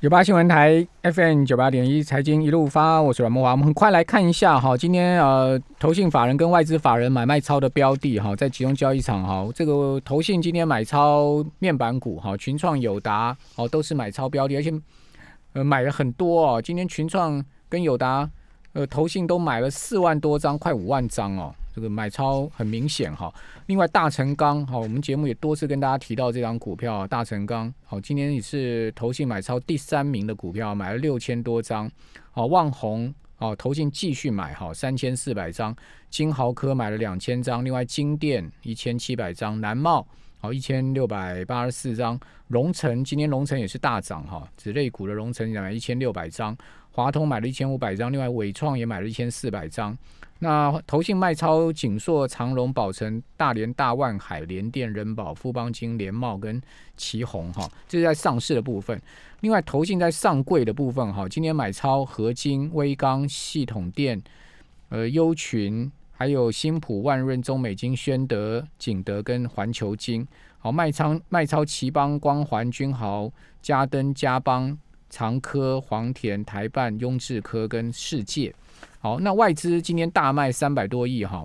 九八新闻台 FM 九八点一财经一路发，我是阮木华。我们很快来看一下哈，今天呃，投信法人跟外资法人买卖超的标的哈，在集中交易场哈，这个投信今天买超面板股哈，群创、友达哦都是买超标的，而且呃买了很多哦。今天群创跟友达呃投信都买了四万多张，快五万张哦。这个买超很明显哈，另外大成钢好，我们节目也多次跟大家提到这张股票大成钢好，今天也是投信买超第三名的股票，买了六千多张，好旺宏好，投信继续买好三千四百张，金豪科买了两千张，另外金电一千七百张，南茂好一千六百八十四张，龙城今天龙城也是大涨哈，子类股的龙城买一千六百张，华通买了一千五百张，另外伟创也买了一千四百张。那投信卖超锦硕、长隆、宝成、大连、大万海、联电、人保、富邦金、联茂跟旗宏哈，这是在上市的部分。另外投信在上柜的部分哈，今年买超合金、威刚、系统电、呃优群，还有新普、万润、中美金、宣德、景德跟环球金。好卖超卖超奇邦、光环、君豪、嘉登、嘉邦、长科、黄田、台办、雍智科跟世界。好，那外资今天大卖三百多亿哈，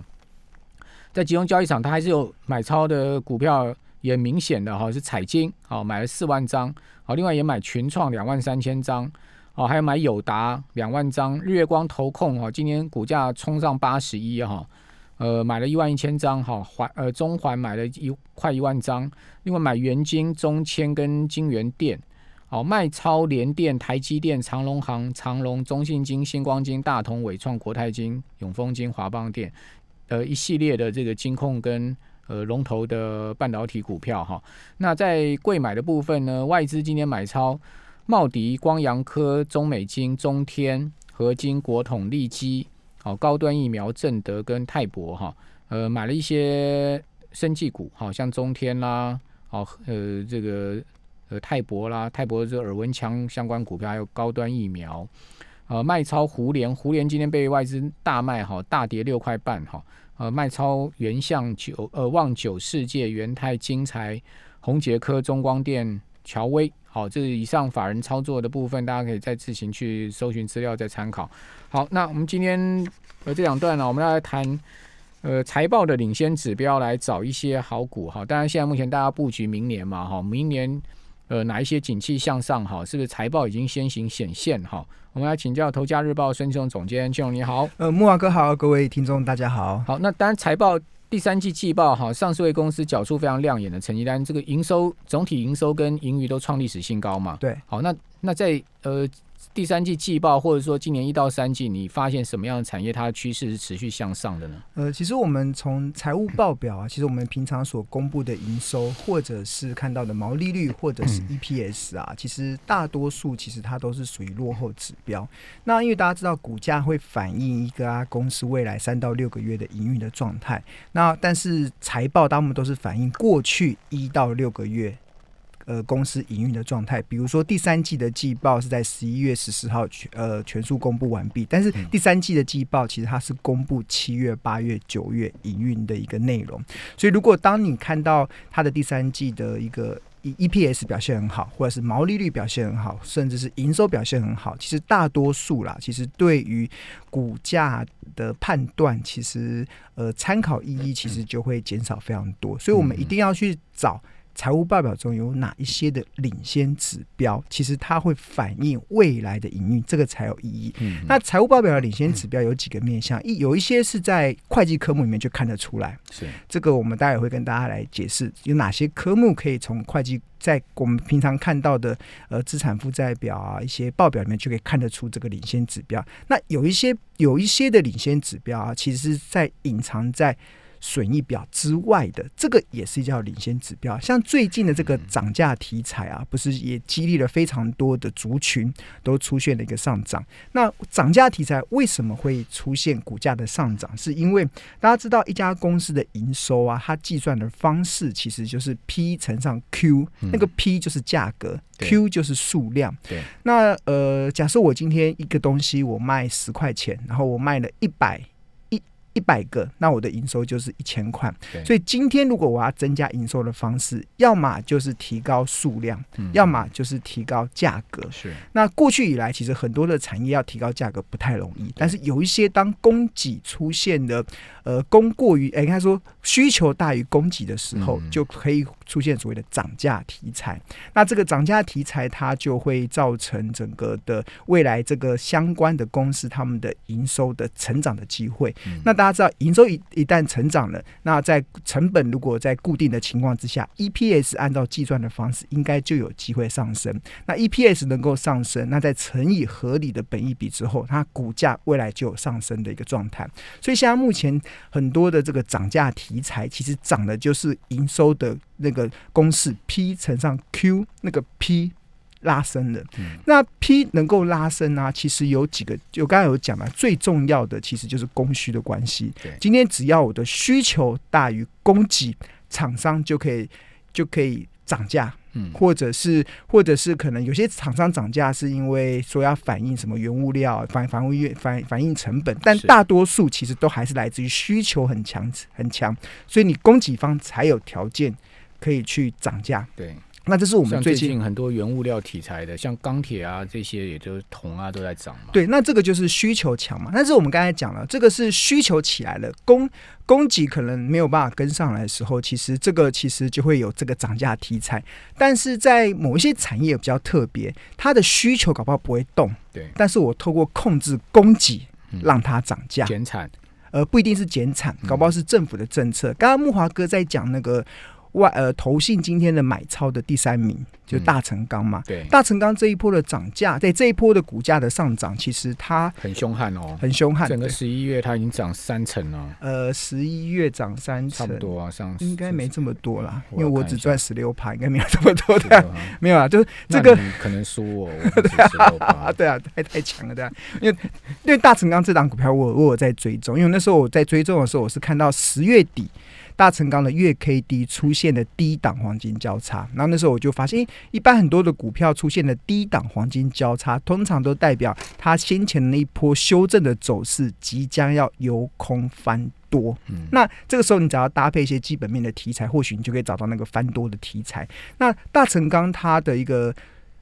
在集中交易场，它还是有买超的股票，也明显的哈是彩金，好买了四万张，好，另外也买群创两万三千张，好，还有买友达两万张，日月光投控哈，今天股价冲上八十一哈，呃，买了一万一千张哈，环呃中环买了一快一万张，另外买元金、中签跟金源店。好，卖超联电、台积电、长隆行、长隆、中信金、星光金、大同、伟创、国泰金、永丰金、华邦电，呃，一系列的这个金控跟呃龙头的半导体股票哈。那在贵买的部分呢，外资今天买超茂迪、光阳科、中美金、中天、合金、国统、利基，好，高端疫苗、正德跟泰博哈，呃，买了一些生技股，好像中天啦，好，呃，这个。呃，泰博啦，泰博这耳温枪相关股票，还有高端疫苗，呃，卖超胡联，胡联今天被外资大卖哈，大跌六块半哈，呃，卖超原相九，呃，旺九世界、元泰金财、宏杰科、中光电、乔威，好，这是以上法人操作的部分，大家可以再自行去搜寻资料再参考。好，那我们今天呃这两段呢，我们要来谈呃财报的领先指标，来找一些好股哈。当然，现在目前大家布局明年嘛哈，明年。呃，哪一些景气向上哈？是不是财报已经先行显现哈？我们来请教《头家日报》孙庆荣总监，庆荣你好。呃，木华哥好，各位听众大家好。好，那当然财报第三季季报哈，上市位公司缴出非常亮眼的成绩单，这个营收总体营收跟盈余都创历史新高嘛？对。好，那那在呃。第三季季报，或者说今年一到三季，你发现什么样的产业它的趋势是持续向上的呢？呃，其实我们从财务报表啊，其实我们平常所公布的营收，或者是看到的毛利率，或者是 EPS 啊，其实大多数其实它都是属于落后指标。那因为大家知道，股价会反映一个公司未来三到六个月的营运的状态。那但是财报大部分都是反映过去一到六个月。呃，公司营运的状态，比如说第三季的季报是在十一月十四号全呃全数公布完毕，但是第三季的季报其实它是公布七月、八月、九月营运的一个内容，所以如果当你看到它的第三季的一个 E P S 表现很好，或者是毛利率表现很好，甚至是营收表现很好，其实大多数啦，其实对于股价的判断，其实呃参考意义其实就会减少非常多，所以我们一定要去找。财务报表中有哪一些的领先指标？其实它会反映未来的营运，这个才有意义。那财务报表的领先指标有几个面向？一有一些是在会计科目里面就看得出来。是这个，我们待会会跟大家来解释，有哪些科目可以从会计在我们平常看到的呃资产负债表啊一些报表里面就可以看得出这个领先指标。那有一些有一些的领先指标啊，其实是在隐藏在。损益表之外的这个也是叫领先指标，像最近的这个涨价题材啊，不是也激励了非常多的族群都出现了一个上涨。那涨价题材为什么会出现股价的上涨？是因为大家知道一家公司的营收啊，它计算的方式其实就是 P 乘上 Q，那个 P 就是价格，Q 就是数量。对。那呃，假设我今天一个东西我卖十块钱，然后我卖了一百。一百个，那我的营收就是一千块。所以今天如果我要增加营收的方式，要么就是提高数量，嗯要么就是提高价格。是那过去以来，其实很多的产业要提高价格不太容易，但是有一些当供给出现的呃供过于，哎、应该说需求大于供给的时候，嗯就可以出现所谓的涨价题材。那这个涨价题材，它就会造成整个的未来这个相关的公司他们的营收的成长的机会。嗯那大家知道，营收一一旦成长了，那在成本如果在固定的情况之下，EPS 按照计算的方式，应该就有机会上升。那 EPS 能够上升，那在乘以合理的本益比之后，它股价未来就有上升的一个状态。所以现在目前很多的这个涨价题材，其实涨的就是营收的那个公式 P 乘上 Q 那个 P。拉伸的，嗯那 P 能够拉伸啊，其实有几个，就刚才有讲了，最重要的其实就是供需的关系对。今天只要我的需求大于供给，厂商就可以就可以涨价，嗯或者是或者是可能有些厂商涨价是因为说要反映什么原物料反反映反反映成本，但大多数其实都还是来自于需求很强很强，所以你供给方才有条件可以去涨价。对，那这是我们最近很多原物料题材的，像钢铁啊这些，也就是铜啊都在涨嘛。对，那这个就是需求强嘛。但是我们刚才讲了，这个是需求起来了，供供给可能没有办法跟上来的时候，其实这个其实就会有这个涨价题材。但是在某一些产业比较特别，它的需求搞不好不会动，对，但是我透过控制供给嗯让它涨价，减产，而不一定是减产，搞不好是政府的政策。刚刚木华哥在讲那个外呃投信今天的买超的第三名，就嗯。大成钢嘛。对，大成钢这一波的涨价，在这一波的股价的上涨，其实它很凶悍哦。很凶悍。整个十一月它已经涨三成了，呃，十一月涨三成，差不多啊，上应该没这么多啦，因为我只赚十六趴，应该没有这么多的，吧 没有啊，就是这个可能输我，我不是16%啊，对啊，太太强了，对啊，因为因为大成钢这档股票我我有在追踪，因为那时候我在追踪的时候，我是看到十月底大成钢的月 K D 出现的低档黄金交叉，然后那时候我就发现，一般很多的股票出现的低档黄金交叉，通常都代表它先前的那一波修正的走势即将要由空翻多。嗯，那这个时候你只要搭配一些基本面的题材，或许你就可以找到那个翻多的题材。那大成钢它的一个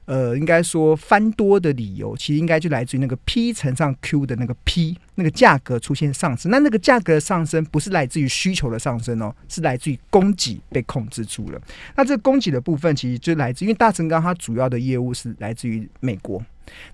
呃，应该说翻多的理由，其实应该就来自于那个 P 乘上 Q 的那个 P 那个价格出现上升。那那个价格的上升不是来自于需求的上升哦，是来自于供给被控制住了。那这个供给的部分，其实就来自因为大成钢它主要的业务是来自于美国。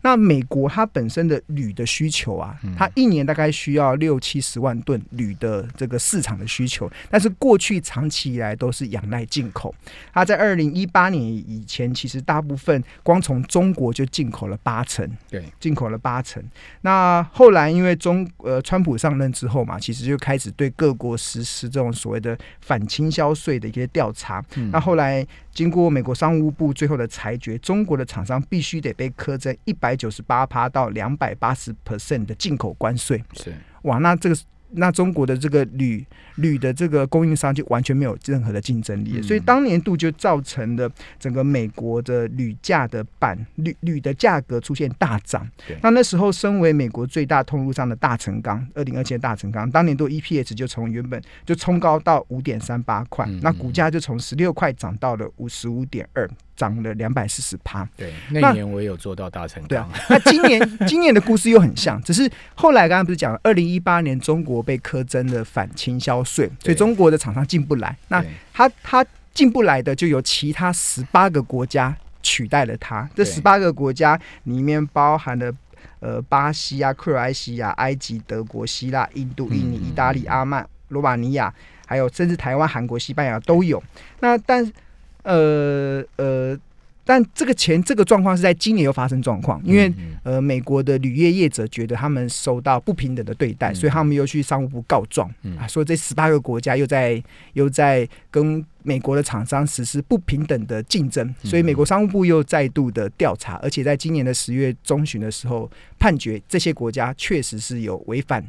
那美国它本身的铝的需求啊嗯，它一年大概需要六七十万吨铝的这个市场的需求，但是过去长期以来都是仰赖进口。它在二零一八年以前，其实大部分光从中国就进口了八成，对，进口了八成。那后来因为中呃川普上任之后嘛，其实就开始对各国实施这种所谓的反倾销税的一些调查。嗯那后来经过美国商务部最后的裁决，中国的厂商必须得被苛征一百九十八趴到两百八十 percent 的进口关税。是哇，那这个那中国的这个铝铝的这个供应商就完全没有任何的竞争力，嗯。所以当年度就造成了整个美国的铝价的板铝铝的价格出现大涨。那那时候身为美国最大通路上的大成钢，二零二七的大成钢，当年度 EPS 就从原本就冲高到五点三八块嗯，那股价就从十六块涨到了五十五点二，涨了两百四十趴。对，那那年我也有做到大成对啊，，那今年 今年的故事又很像，只是后来刚刚不是讲了，二零一八年中国被苛征的反倾销税，所以中国的厂商进不来，那对它它进不来的就由其他十八个国家取代了他。这十八个国家里面包含了。呃，巴西啊、克罗埃西亚、埃及、德国、希腊、印度、印尼、意大利、阿曼、罗马尼亚，还有甚至台湾、韩国、西班牙都有。那但呃呃，但这个钱这个状况是在今年又发生状况，因为嗯嗯。呃，美国的铝业业者觉得他们受到不平等的对待，嗯。所以他们又去商务部告状、嗯。啊，说这十八个国家又在又在跟美国的厂商实施不平等的竞争，嗯。所以美国商务部又再度的调查，而且在今年的十月中旬的时候，判决这些国家确实是有违反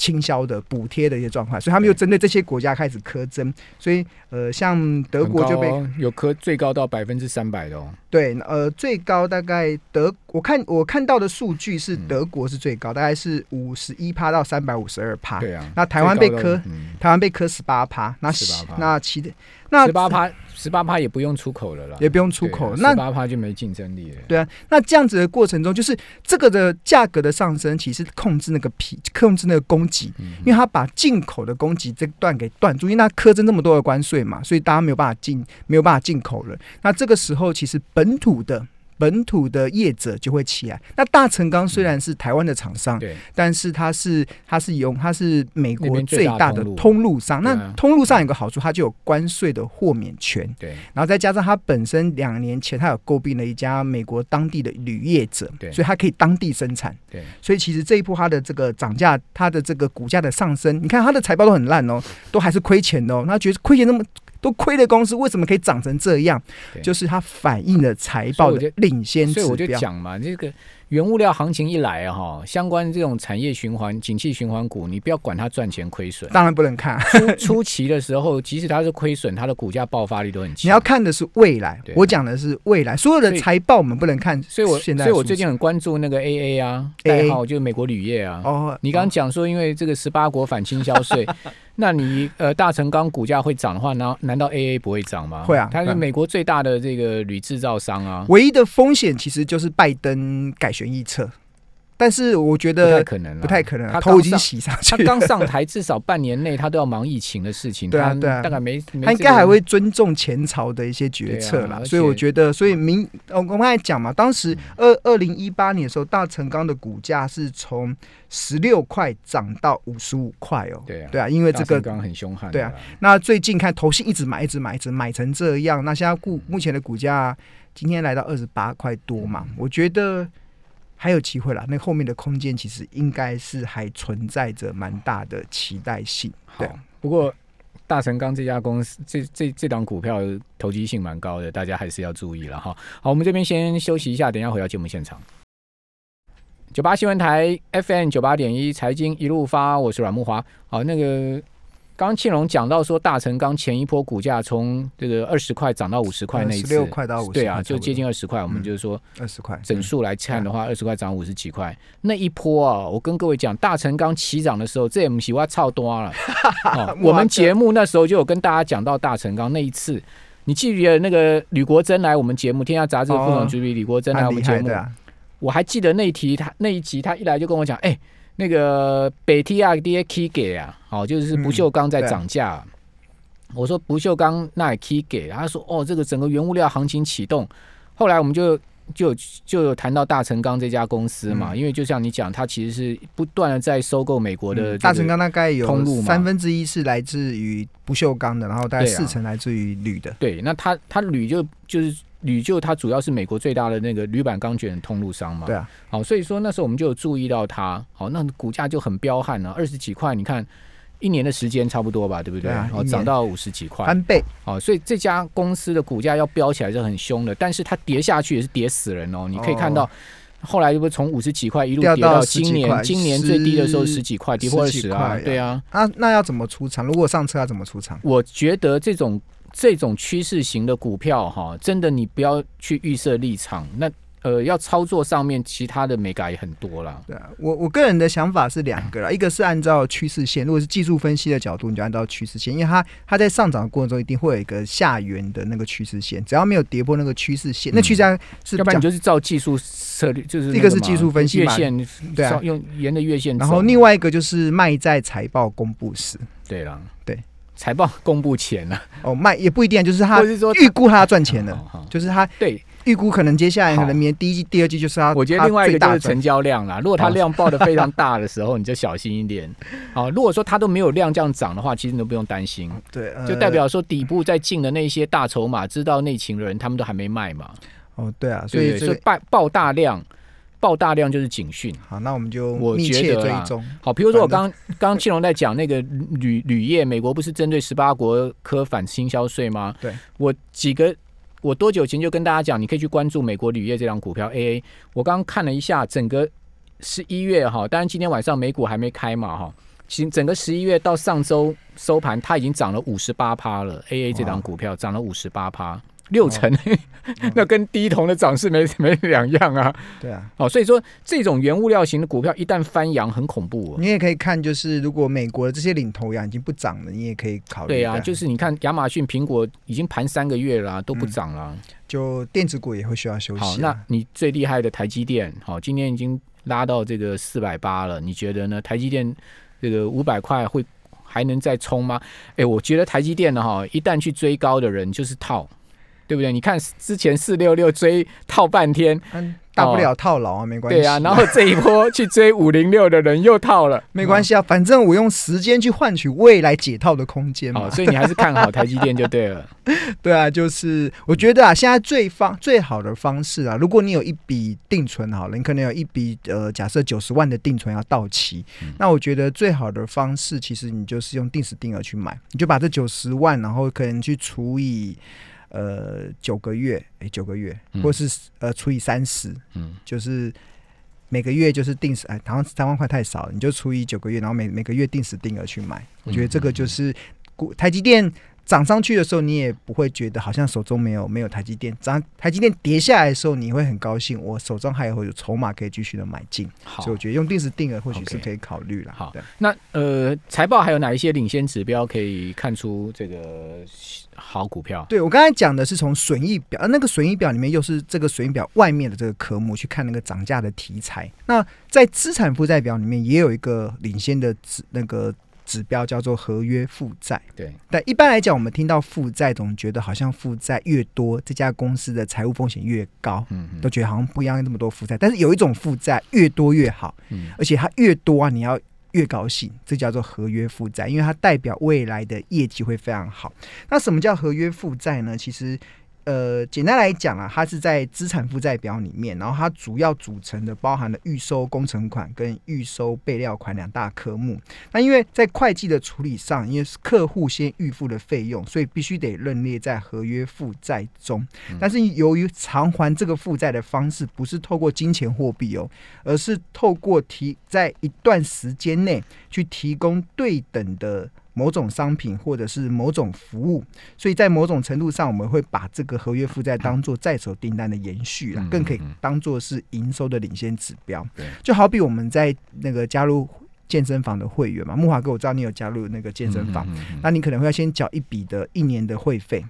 倾销的补贴的一些状况，所以他们又针对这些国家开始苛征，所以呃，像德国就被哦有科最高到百分之三百的哦。对，呃，最高大概德，我看我看到的数据是嗯德国是最高，大概是五十一趴到三百五十二趴。对啊，那台湾被最高磕到嗯台湾被磕十八趴，那18%那其的那十八趴，十八趴也不用出口了啦，也不用出口，那十八趴就没竞争力了。对啊，那这样子的过程中，就是这个的价格的上升，其实控制那个皮，控制那个供给，嗯因为它把进口的供给这段给断住，因为它苛征这么多的关税嘛，所以大家没有办法进，没有办法进口了。那这个时候，其实本土的。本土的业者就会起来。那大成钢虽然是台湾的厂商，对，但是它是它是用它是美国最最大的通路。商。那通路上有个好处，它就有关税的豁免权。对，然后再加上它本身两年前它有诟病了一家美国当地的铝业者，对。所以它可以当地生产，对，所以其实这一波它的这个涨价，它的这个股价的上升，你看它的财报都很烂哦，都还是亏钱的哦，那觉得亏钱那么都亏的公司为什么可以涨成这样？就是它反映了财报的领先指所以我就。讲嘛，这个原物料行情一来啊哈，相关这种产业循环、景气循环股，你不要管它赚钱亏损。当然不能看，初初期的时候，即使它是亏损，它的股价爆发力都很强。你要看的是未来对。我讲的是未来，所有的财报我们不能看所以我现在。所以我最近很关注那个 AA 啊，AA 代号就是美国铝业啊。哦，你刚刚哦讲说，因为这个十八国反倾销税，那你呃大成钢股价会涨的话，难难道 AA 不会涨吗？会啊它是嗯美国最大的这个铝制造商啊，唯一的风险其实就是拜登改弦易辙，但是我觉得不太得可能啦，不太可能头已经洗上去他了。刚上台，至少半年内他都要忙疫情的事情，他 对啊对啊。大概没，他应这个该还会尊重前朝的一些决策啦，所以我且觉得，所以明我我们刚才讲嘛，当时二二零一八年的时候，大成钢的股价是从十六块涨到五十五块哦，对啊对啊，因为这个很凶悍的对啊，那最近看投信一直买，一直买，一直买成这样，那现在股目前的股价今天来到二十八块多嘛，我觉得还有机会啦。那后面的空间其实应该是还存在着蛮大的期待性。对，不过大成钢这家公司，这这这档股票投机性蛮高的，大家还是要注意了哈。好，我们这边先休息一下，等一下回到节目现场。九八新闻台 FM 九八点一财经一路发，我是阮木华。好，那个刚刚庆荣讲到说，大成钢前一波股价从这个二十块涨到五十块那一次，十六块到五十，对啊，就接近二十块。我们嗯就是说，二十块整数来看的话，二十块涨五十几块，那一波啊，我跟各位讲，大成钢起涨的时候，这也不是我操多了。哦，我们节目那时候就有跟大家讲到大成钢那一次，你记得那个吕国珍来我们节目《天下杂志》的副总主笔吕国珍来我蛮们节目，我还记得那一题他那一集他一来就跟我讲，哎、那个北 T R D A K 给啊，哦，就是不锈钢在涨价。我说不锈钢那也 K 给，他说哦，这个整个原物料行情启动。后来我们就就就有谈到大成钢这家公司嘛，嗯因为就像你讲，它其实是不断的在收购美国的、嗯大成。钢大概有通路嘛三分之一是来自于不锈钢的，然后大概四成来自于铝的。对，那它它铝就就是铝就它主要是美国最大的那个铝板钢卷通路商嘛。对啊，好，所以说那时候我们就有注意到它，好，那股价就很彪悍了、二十几块，你看一年的时间差不多吧，对不对？好，对啊涨到五十几块，翻倍，好，所以这家公司的股价要飙起来是很凶的，但是它跌下去也是跌死人哦。你可以看到，后来就不是从五十几块一路跌到今年，今年最低的时候十十几块，跌破二十啊块，对啊。啊，那要怎么出场？如果上车要怎么出场？我觉得这种这种趋势型的股票哈，真的你不要去预设立场，那呃要操作上面其他的美感也很多啦。对啊，我我个人的想法是两个啦，一个是按照趋势线，如果是技术分析的角度，你就按照趋势线，因为它它在上涨的过程中一定会有一个下缘的那个趋势线，只要没有跌破那个趋势线，那趋势线是嗯要不然你就是照技术策略，就是一个是技术分析嘛月线，对啊。用沿着月线。然后另外一个就是卖在财报公布时，对啦，对，财报公布前呢，哦，卖也不一定，就是他或是说预估他要赚钱了，好好就是他对，预估可能接下来好可能明年第一季、第二季就是他，我觉得另外一个就是成交量啦。如果它哦量爆的非常大的时候，你就小心一点。好，如果说它都没有量这样涨的话，其实你都不用担心，对，呃就代表说底部在进的那些大筹码、知道内情的人，他们都还没卖嘛。哦，对啊，所？以这个所以爆爆大量，爆大量就是警讯。好，那我们就我密切觉得啦追踪。好，比如说我反刚刚 刚庆荣在讲那个铝铝业，美国不是针对十八国科反倾销税吗？对，我几个我多久前就跟大家讲，你可以去关注美国铝业这张股票 AA。我刚刚看了一下整个十一月哈，当然今天晚上美股还没开嘛哈，其实整个十一月到上周收盘，它已经涨了五十八趴了。A A 这档股票涨了五十八趴，六成，那跟低铜的涨势没 没两样啊。对啊，哦，所以说这种原物料型的股票一旦翻扬，很恐怖、哦。你也可以看，就是如果美国的这些领头羊已经不涨了，你也可以考虑。对啊，就是你看亚马逊、苹果已经盘三个月了啊、都不涨了啊。就电子股也会需要休息啊。好，那你最厉害的台积电，好，今天已经拉到这个四百八了，你觉得呢？台积电这个五百块会还能再冲吗？哎，我觉得台积电呢，哈，一旦去追高的人就是套，对不对？你看之前四六六追套半天，嗯，大不了套牢啊，没关系。对啊，然后这一波去追五零六的人又套了，没关系啊，反正我用时间去换取未来解套的空间嘛。哦，所以你还是看好台积电就对了。对啊，就是我觉得啊，现在最方最好的方式啊，如果你有一笔定存好了，你可能有一笔呃，假设九十万的定存要到期，那我觉得最好的方式，其实你就是用定时定额去买，你就把这九十万，然后可能去除以呃九个月，哎，九个月，嗯。或是呃除以三十，嗯，就是每个月就是定时，哎，好像三万块太少了，你就除以九个月，然后每每个月定时定额去买。我觉得这个就是股台积电涨上去的时候，你也不会觉得好像手中没有没有台积电；涨台积电跌下来的时候，你会很高兴，我手中还有有筹码可以继续的买进。好所以我觉得用定时定额或许是可以考虑了。好对那呃，财报还有哪一些领先指标可以看出这个好股票？对我刚才讲的是从损益表，呃那个损益表里面又是这个损益表外面的这个科目去看那个涨价的题材。那在资产负债表里面也有一个领先的指那个指标叫做合约负债。对，但一般来讲，我们听到负债总觉得好像负债越多，这家公司的财务风险越高，嗯嗯都觉得好像不一样那么多负债。但是有一种负债越多越好，嗯而且它越多啊，你要越高兴，这叫做合约负债，因为它代表未来的业绩会非常好。那什么叫合约负债呢？其实。呃，简单来讲啊，它是在资产负债表里面，然后它主要组成的包含了预收工程款跟预收备料款两大科目。那因为在会计的处理上，因为是客户先预付的费用，所以必须得认列在合约负债中。但是由于偿还这个负债的方式不是透过金钱货币哦，而是透过提在一段时间内去提供对等的某种商品或者是某种服务，所以在某种程度上，我们会把这个合约负债当做在手订单的延续啦嗯，更可以当做是营收的领先指标。就好比我们在那个加入健身房的会员嘛，木华哥，我知道你有加入那个健身房，嗯嗯嗯嗯那你可能会要先缴一笔的一年的会费。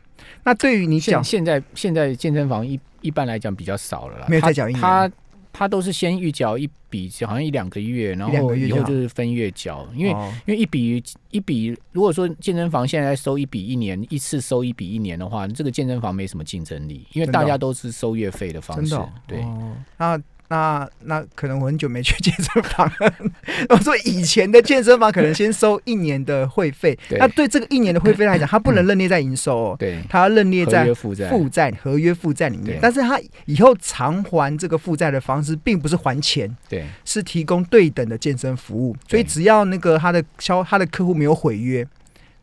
那对于你讲现现在现在健身房一一般来讲比较少了啦，没有他再缴一年他他都是先预缴一笔，好像一两个月，然后以后就是分月缴，因为。哦。因为一笔一笔，如果说健身房现在收一笔一年，一次收一笔一年的话，这个健身房没什么竞争力，因为大家都是收月费的方式。真的、哦，对，哦。那那那可能我很久没去健身房了。我说以前的健身房可能先收一年的会费，那对这个一年的会费来讲，它不能认列在营收哦，对，它要认列在负债，负债合约负债里面。但是它以后偿还这个负债的方式，并不是还钱，对，是提供对等的健身服务。所以只要那个他的销他的客户没有毁约。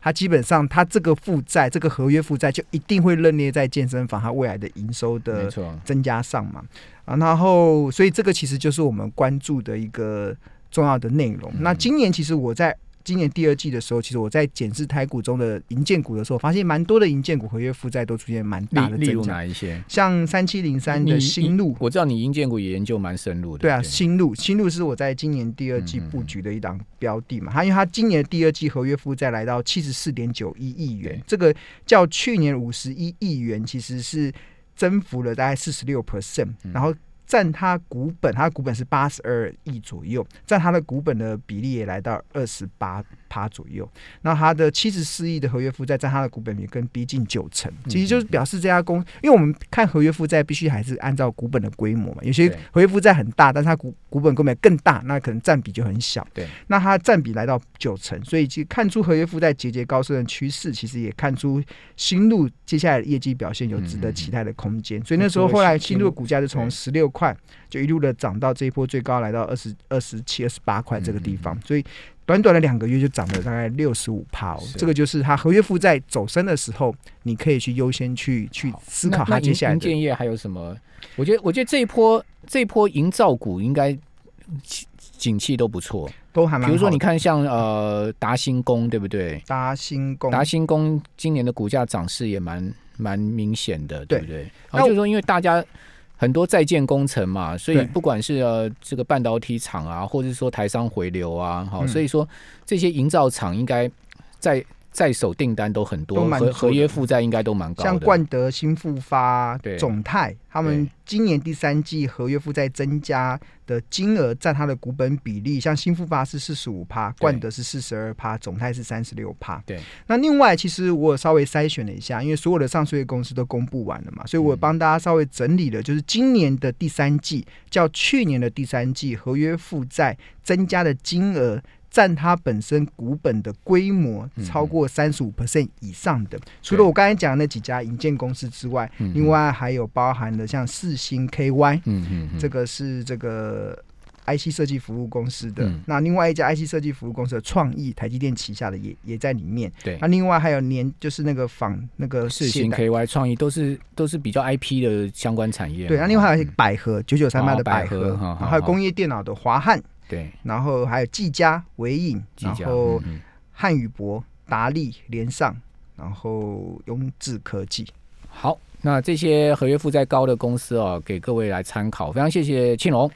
他基本上，他这个负债，这个合约负债就一定会认列在健身房他未来的营收的，增加上嘛，啊，然后所以这个其实就是我们关注的一个重要的内容。嗯那今年其实我在今年第二季的时候，其实我在检视台股中的银建股的时候，发现蛮多的银建股合约负债都出现蛮大的例如增长，哪一些？像三七零三的新路。我知道你银建股也研究蛮深入的。对啊，新路新路是我在今年第二季布局的一档标的嘛，它因为它今年第二季合约负债来到七十四点九一亿元对，这个较去年五十一亿元其实是增幅了大概四十六 percent，嗯。然后占它股本，它的股本是八十二亿左右，占它的股本的比例也来到二十八趴左右。那它的七十四亿的合约负债占它的股本也更逼近九成，嗯其实就是表示这家公，因为我们看合约负债必须还是按照股本的规模嘛，有些合约负债很大，但是它股股本规模更大，那可能占比就很小。对，那它占比来到九成，所以其实看出合约负债节节高升的趋势，其实也看出新路接下来的业绩表现有值得期待的空间。所以那时候后来新路的股价就从对十六块就一路的涨到这一波最高来到二十二十七、二十八块这个地方，所以。短短的两个月就涨了大概六十五趴这个就是它合约负债走升的时候，你可以去优先去去思考它接下来的银建业还有什么？我觉得，我觉得这一波这一波营造股应该其景气都不错。都还蛮。比如说，你看像呃达新工，对不对？达新工，达兴工今年的股价涨势也蛮蛮明显的，对对不对？那啊，就是说，因为大家很多在建工程嘛，所以不管是呃这个半导体厂啊，或者是说台商回流啊，好、嗯。所以说这些营造厂应该在在手订单都很多，合合约负债应该都蛮高的。像冠德、新复发对、总泰，他们今年第三季合约负债增加的金额占它的股本比例，像新复发是四十五趴，冠德是四十二趴，总泰是三十六趴。对，那另外其实我有稍微筛选了一下，因为所有的上市公司都公布完了嘛，所以我嗯帮大家稍微整理了，就是今年的第三季较去年的第三季合约负债增加的金额。占它本身股本的规模嗯超过三十五 percent 以上的，除了我刚才讲的那几家银建公司之外，嗯另外还有包含了像四星 KY，嗯嗯嗯，这个是这个 IC 设计服务公司的。嗯那另外一家 IC 设计服务公司的创意，台积电旗下的也也在里面。对那另外还有年就是那个仿那个四星 KY 创意都是都是比较 IP 的相关产业。对，那另外还有嗯百合九九三八的哦百百合，还有工业电脑的华汉，对然后还有技嘉、维影，然后汉语博、达利、联上，然后雍智科技。好，那这些合约负债高的公司哦，给各位来参考。非常谢谢庆龙。